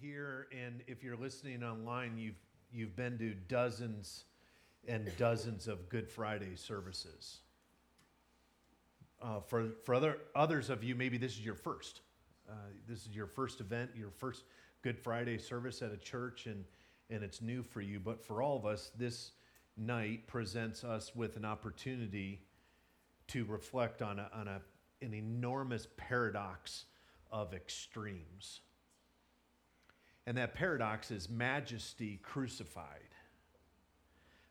here, and if you're listening online, you've, you've been to dozens and dozens of Good Friday services. Uh, for for other, others of you, maybe this is your first. Uh, this is your first event, your first Good Friday service at a church, and, and it's new for you. But for all of us, this night presents us with an opportunity to reflect on, a, on a, an enormous paradox of extremes. And that paradox is majesty crucified.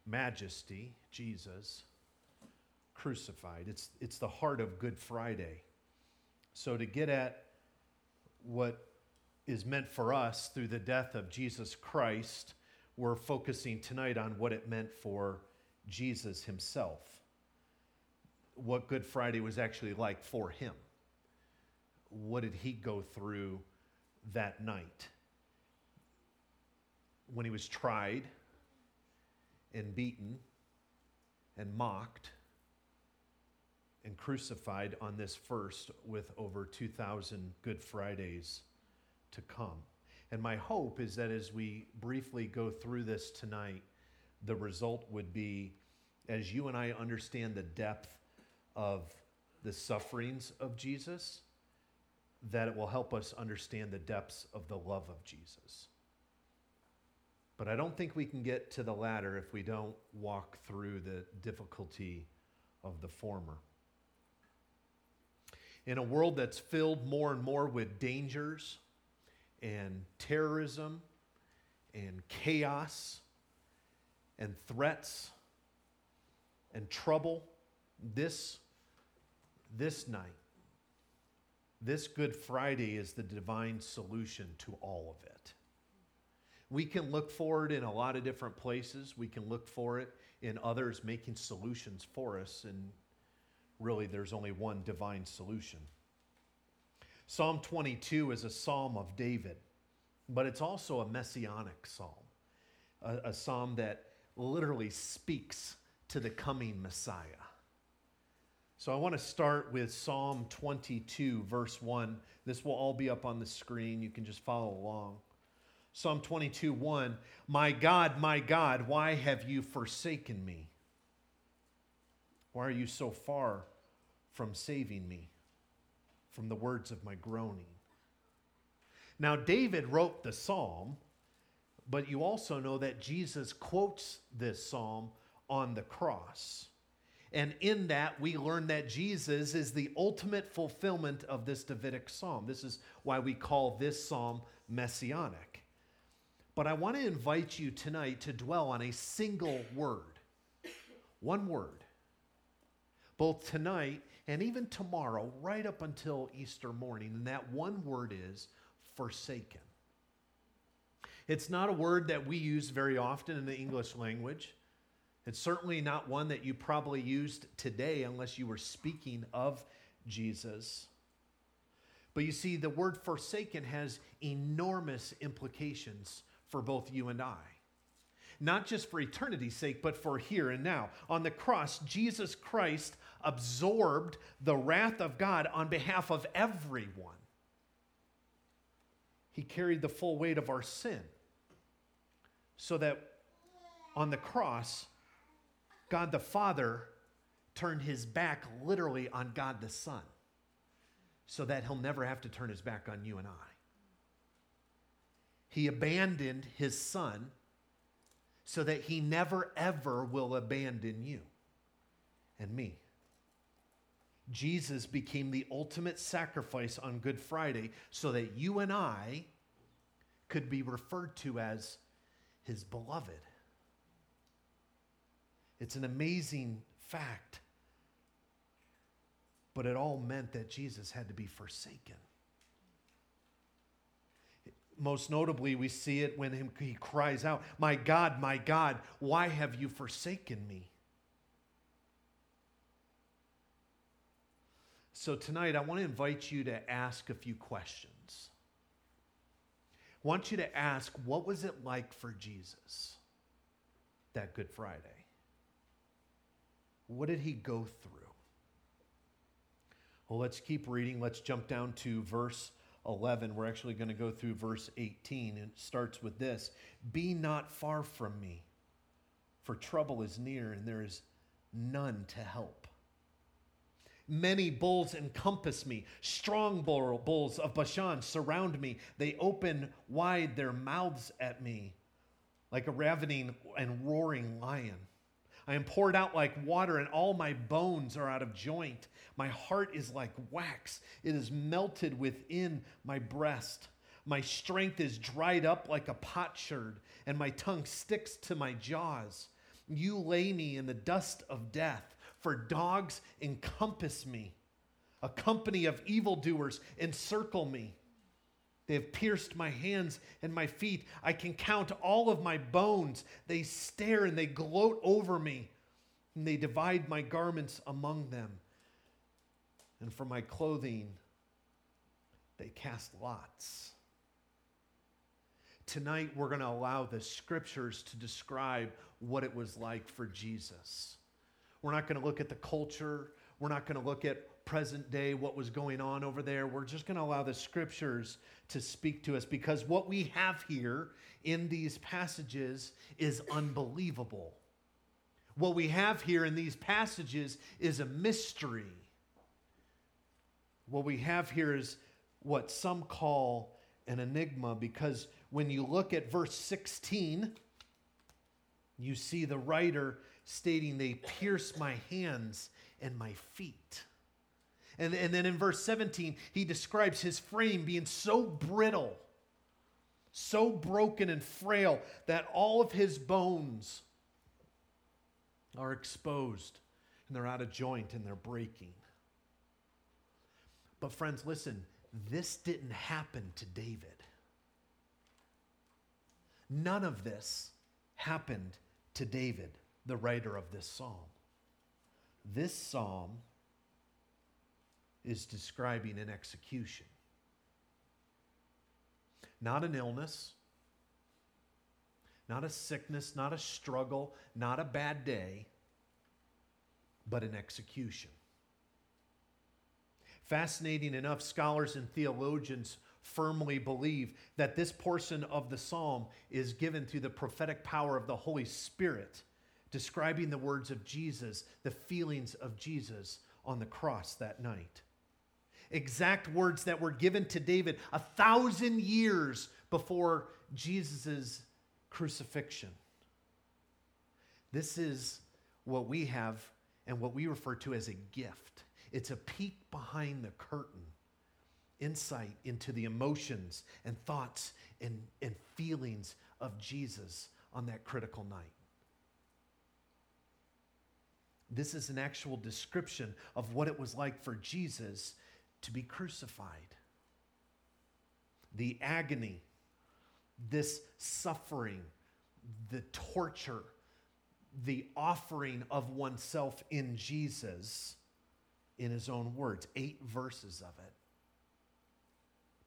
Majesty, Jesus, crucified. It's, it's the heart of Good Friday. So, to get at what is meant for us through the death of Jesus Christ, we're focusing tonight on what it meant for Jesus himself. What Good Friday was actually like for him. What did he go through that night? When he was tried and beaten and mocked and crucified on this first with over 2,000 Good Fridays to come. And my hope is that as we briefly go through this tonight, the result would be as you and I understand the depth of the sufferings of Jesus, that it will help us understand the depths of the love of Jesus. But I don't think we can get to the latter if we don't walk through the difficulty of the former. In a world that's filled more and more with dangers and terrorism and chaos and threats and trouble, this, this night, this Good Friday is the divine solution to all of it. We can look for it in a lot of different places. We can look for it in others making solutions for us, and really there's only one divine solution. Psalm 22 is a psalm of David, but it's also a messianic psalm, a, a psalm that literally speaks to the coming Messiah. So I want to start with Psalm 22, verse 1. This will all be up on the screen. You can just follow along. Psalm 22, 1. My God, my God, why have you forsaken me? Why are you so far from saving me? From the words of my groaning. Now, David wrote the psalm, but you also know that Jesus quotes this psalm on the cross. And in that, we learn that Jesus is the ultimate fulfillment of this Davidic psalm. This is why we call this psalm messianic. But I want to invite you tonight to dwell on a single word, one word, both tonight and even tomorrow, right up until Easter morning. And that one word is forsaken. It's not a word that we use very often in the English language. It's certainly not one that you probably used today unless you were speaking of Jesus. But you see, the word forsaken has enormous implications for both you and I. Not just for eternity's sake, but for here and now. On the cross, Jesus Christ absorbed the wrath of God on behalf of everyone. He carried the full weight of our sin so that on the cross, God the Father turned his back literally on God the Son so that he'll never have to turn his back on you and I. He abandoned his Son so that he never ever will abandon you and me. Jesus became the ultimate sacrifice on Good Friday so that you and I could be referred to as his beloved. It's an amazing fact. But it all meant that Jesus had to be forsaken. Most notably, we see it when he cries out, My God, my God, why have you forsaken me? So, tonight, I want to invite you to ask a few questions. I want you to ask, what was it like for Jesus that Good Friday? What did he go through? Well, let's keep reading. Let's jump down to verse 11. We're actually going to go through verse 18. And it starts with this Be not far from me, for trouble is near, and there is none to help. Many bulls encompass me. Strong bulls of Bashan surround me. They open wide their mouths at me like a ravening and roaring lion. I am poured out like water, and all my bones are out of joint. My heart is like wax, it is melted within my breast. My strength is dried up like a potsherd, and my tongue sticks to my jaws. You lay me in the dust of death for dogs encompass me. A company of evildoers encircle me. They have pierced my hands and my feet. I can count all of my bones. They stare and they gloat over me, and they divide my garments among them. And for my clothing, they cast lots. Tonight, we're going to allow the scriptures to describe what it was like for Jesus. We're not going to look at the culture. We're not going to look at present day, what was going on over there. We're just going to allow the scriptures to speak to us because what we have here in these passages is unbelievable. What we have here in these passages is a mystery. What we have here is what some call an enigma because when you look at verse 16, you see the writer stating, They pierce my hands and my feet. And, and then in verse 17, he describes his frame being so brittle, so broken and frail that all of his bones are exposed and they're out of joint and they're breaking. But, friends, listen, this didn't happen to David. None of this happened to David the writer of this psalm. This psalm is describing an execution, not an illness, not a sickness, not a struggle, not a bad day, but an execution. Fascinating enough, scholars and theologians firmly believe that this portion of the psalm is given through the prophetic power of the Holy Spirit describing the words of Jesus, the feelings of Jesus on the cross that night. Exact words that were given to David a thousand years before Jesus' crucifixion. This is what we have and what we refer to as a gift. It's a peek behind the curtain, insight into the emotions and thoughts and, and feelings of Jesus on that critical night. This is an actual description of what it was like for Jesus to be crucified. The agony, this suffering, the torture, the offering of oneself in Jesus in his own words. Eight verses of it,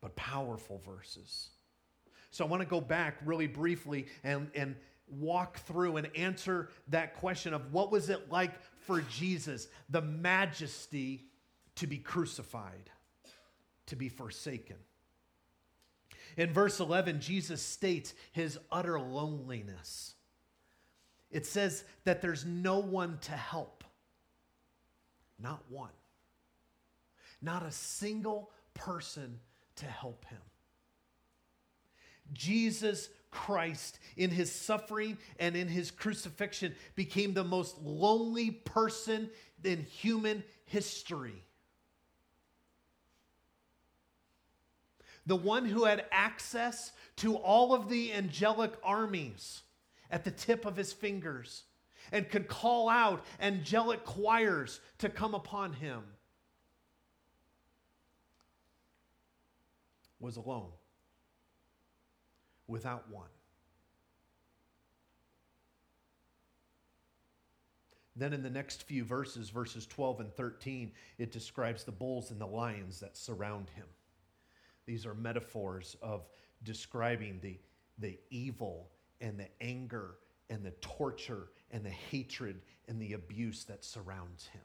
but powerful verses. So I want to go back really briefly and, and walk through and answer that question of what was it like for Jesus, the majesty to be crucified, to be forsaken. In verse 11, Jesus states his utter loneliness. It says that there's no one to help. Not one. Not a single person to help him. Jesus Christ in his suffering and in his crucifixion became the most lonely person in human history. The one who had access to all of the angelic armies at the tip of his fingers and could call out angelic choirs to come upon him was alone without one. Then, in the next few verses, verses 12 and 13, it describes the bulls and the lions that surround him. These are metaphors of describing the, the evil and the anger and the torture and the hatred and the abuse that surrounds him.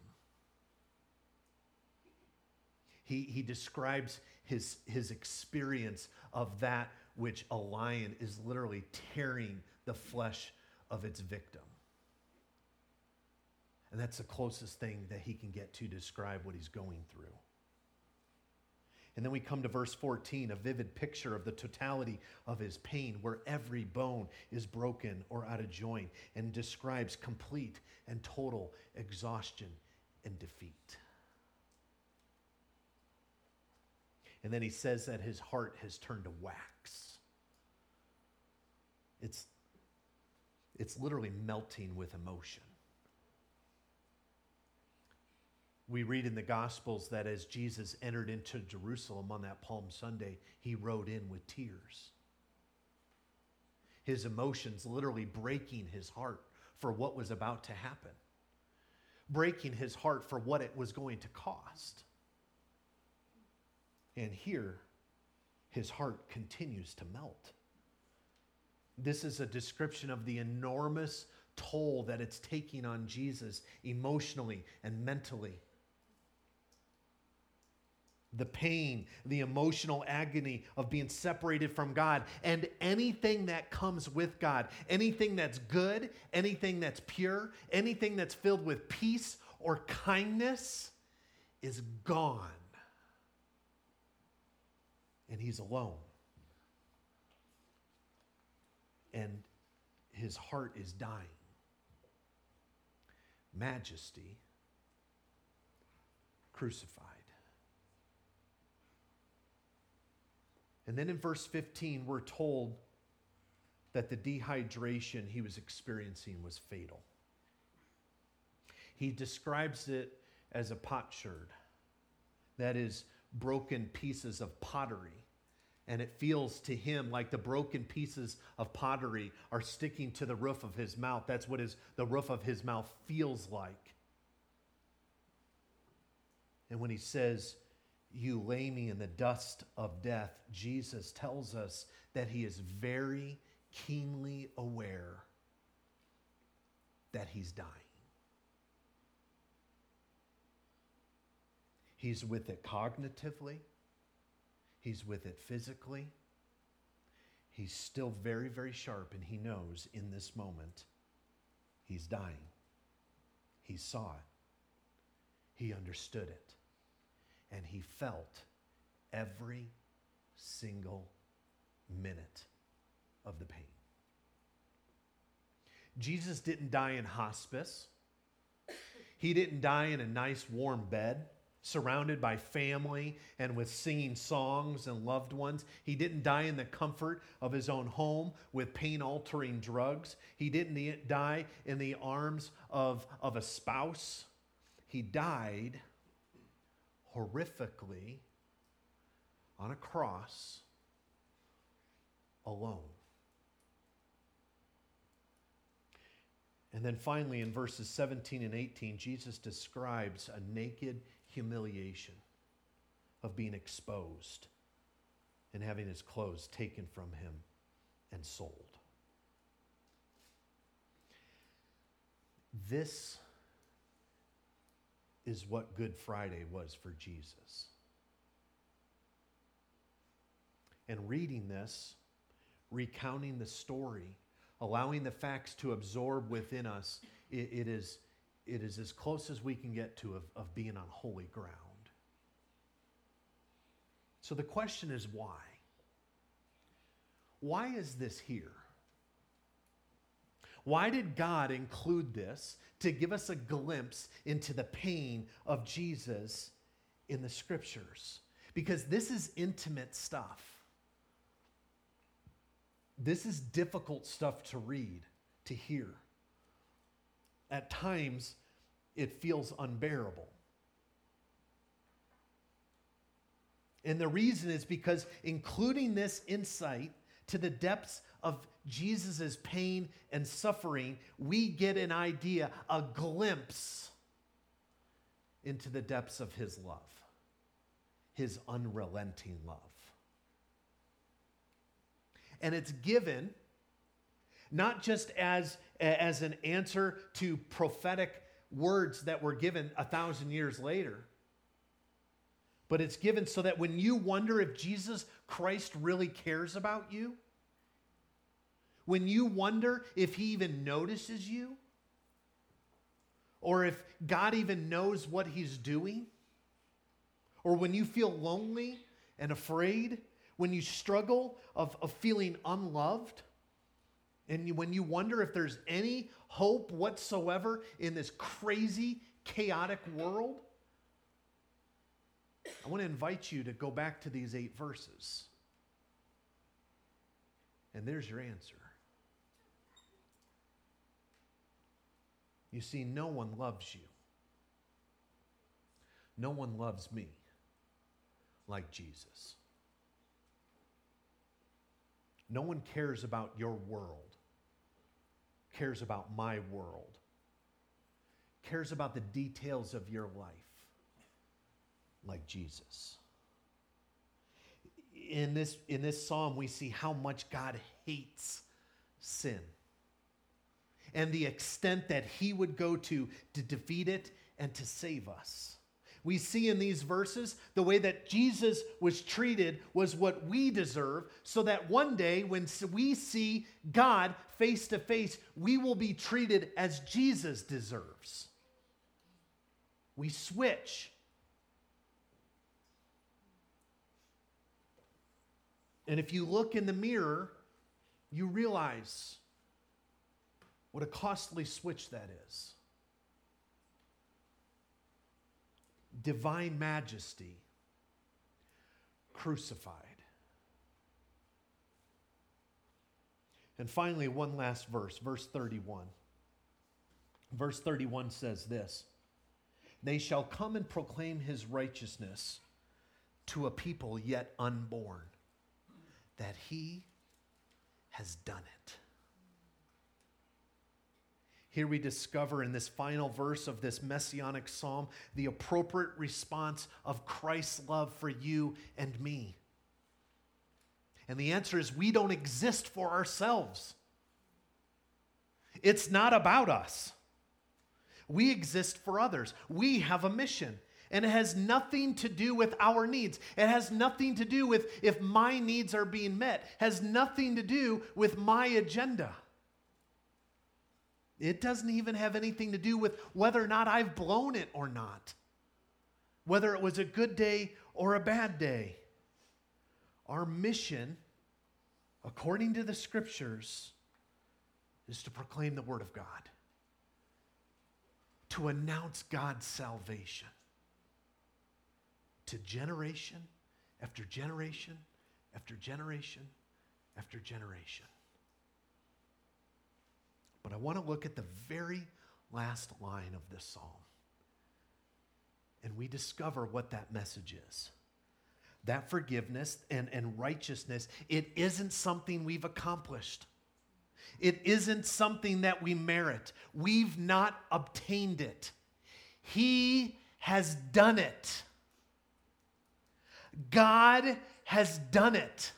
He, he describes his, his experience of that which a lion is literally tearing the flesh of its victim. And that's the closest thing that he can get to describe what he's going through. And then we come to verse 14, a vivid picture of the totality of his pain, where every bone is broken or out of joint, and describes complete and total exhaustion and defeat. And then he says that his heart has turned to wax. It's, it's literally melting with emotion. We read in the Gospels that as Jesus entered into Jerusalem on that Palm Sunday, he rode in with tears. His emotions literally breaking his heart for what was about to happen, breaking his heart for what it was going to cost. And here, his heart continues to melt. This is a description of the enormous toll that it's taking on Jesus emotionally and mentally the pain, the emotional agony of being separated from God, and anything that comes with God, anything that's good, anything that's pure, anything that's filled with peace or kindness is gone. And he's alone. And his heart is dying. Majesty crucified. And then in verse 15, we're told that the dehydration he was experiencing was fatal. He describes it as a potsherd, that is, broken pieces of pottery. And it feels to him like the broken pieces of pottery are sticking to the roof of his mouth. That's what his, the roof of his mouth feels like. And when he says, you lay me in the dust of death, Jesus tells us that he is very keenly aware that he's dying. He's with it cognitively, he's with it physically. He's still very, very sharp, and he knows in this moment he's dying. He saw it, he understood it and he felt every single minute of the pain. Jesus didn't die in hospice. He didn't die in a nice warm bed, surrounded by family and with singing songs and loved ones. He didn't die in the comfort of his own home with pain altering drugs. He didn't die in the arms of, of a spouse. He died horrifically on a cross alone. And then finally, in verses 17 and 18, Jesus describes a naked humiliation of being exposed and having his clothes taken from him and sold. This is what Good Friday was for Jesus. And reading this, recounting the story, allowing the facts to absorb within us, it, it, is, it is as close as we can get to of, of being on holy ground. So the question is why? Why is this here? Why did God include this to give us a glimpse into the pain of Jesus in the scriptures? Because this is intimate stuff. This is difficult stuff to read, to hear. At times, it feels unbearable. And the reason is because including this insight to the depths of Jesus' pain and suffering, we get an idea, a glimpse into the depths of his love, his unrelenting love. And it's given not just as, as an answer to prophetic words that were given a thousand years later, but it's given so that when you wonder if Jesus Christ really cares about you, when you wonder if he even notices you, or if God even knows what he's doing, or when you feel lonely and afraid, when you struggle of, of feeling unloved, and you, when you wonder if there's any hope whatsoever in this crazy, chaotic world, I want to invite you to go back to these eight verses. And there's your answer. You see, no one loves you. No one loves me like Jesus. No one cares about your world, cares about my world, cares about the details of your life like Jesus. In this, in this psalm, we see how much God hates sin and the extent that he would go to to defeat it and to save us. We see in these verses the way that Jesus was treated was what we deserve, so that one day when we see God face to face, we will be treated as Jesus deserves. We switch. And if you look in the mirror, you realize what a costly switch that is. Divine majesty crucified. And finally, one last verse, verse 31. Verse 31 says this They shall come and proclaim his righteousness to a people yet unborn that he has done it. Here we discover in this final verse of this messianic psalm the appropriate response of Christ's love for you and me. And the answer is we don't exist for ourselves. It's not about us. We exist for others. We have a mission. And it has nothing to do with our needs. It has nothing to do with if my needs are being met. It has nothing to do with my agenda. It doesn't even have anything to do with whether or not I've blown it or not. Whether it was a good day or a bad day. Our mission, according to the scriptures, is to proclaim the word of God. To announce God's salvation to generation after generation after generation after generation. But I want to look at the very last line of this psalm. And we discover what that message is. That forgiveness and, and righteousness, it isn't something we've accomplished. It isn't something that we merit. We've not obtained it. He has done it. God has done it.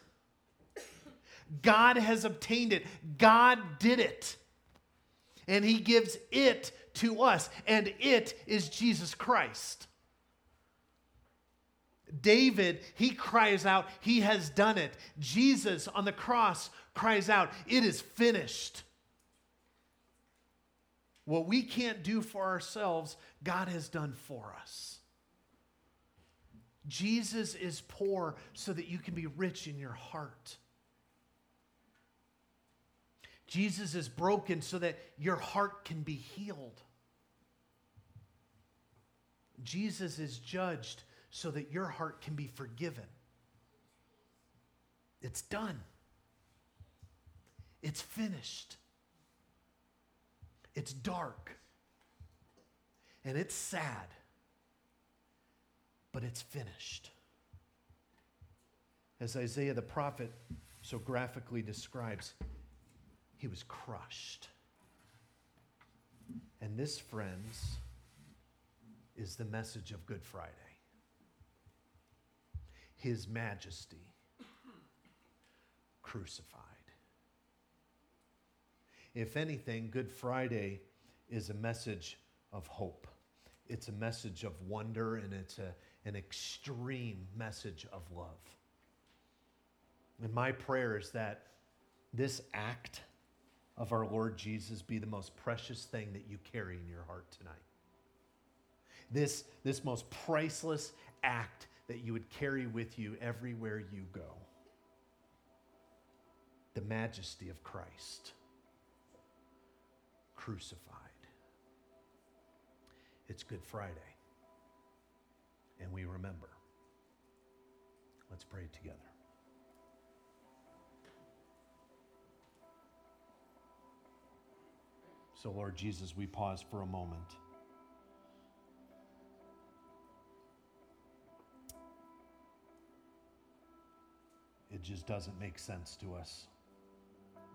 God has obtained it. God did it. And He gives it to us, and it is Jesus Christ. David, he cries out, He has done it. Jesus on the cross cries out, It is finished. What we can't do for ourselves, God has done for us. Jesus is poor so that you can be rich in your heart. Jesus is broken so that your heart can be healed. Jesus is judged so that your heart can be forgiven. It's done. It's finished. It's dark. And it's sad but it's finished. As Isaiah the prophet so graphically describes, he was crushed. And this, friends, is the message of Good Friday His majesty crucified. If anything, Good Friday is a message of hope. It's a message of wonder and it's a, an extreme message of love. And my prayer is that this act of our Lord Jesus be the most precious thing that you carry in your heart tonight. This, this most priceless act that you would carry with you everywhere you go. The majesty of Christ crucified. It's Good Friday, and we remember. Let's pray together. So, Lord Jesus, we pause for a moment. It just doesn't make sense to us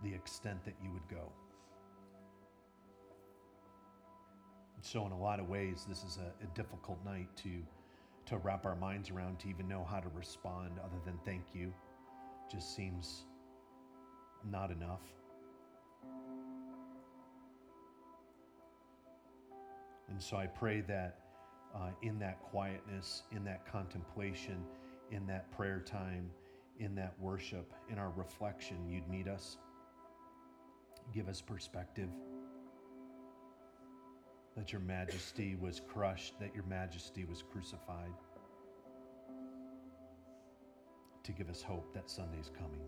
the extent that you would go. So, in a lot of ways, this is a, a, difficult night to, to wrap our minds around, to even know how to respond other than thank you. Just seems not enough. And so I pray that uh, in that quietness, in that contemplation, in that prayer time, in that worship, in our reflection, you'd meet us, give us perspective. That your majesty was crushed, that your majesty was crucified, to give us hope that Sunday's coming.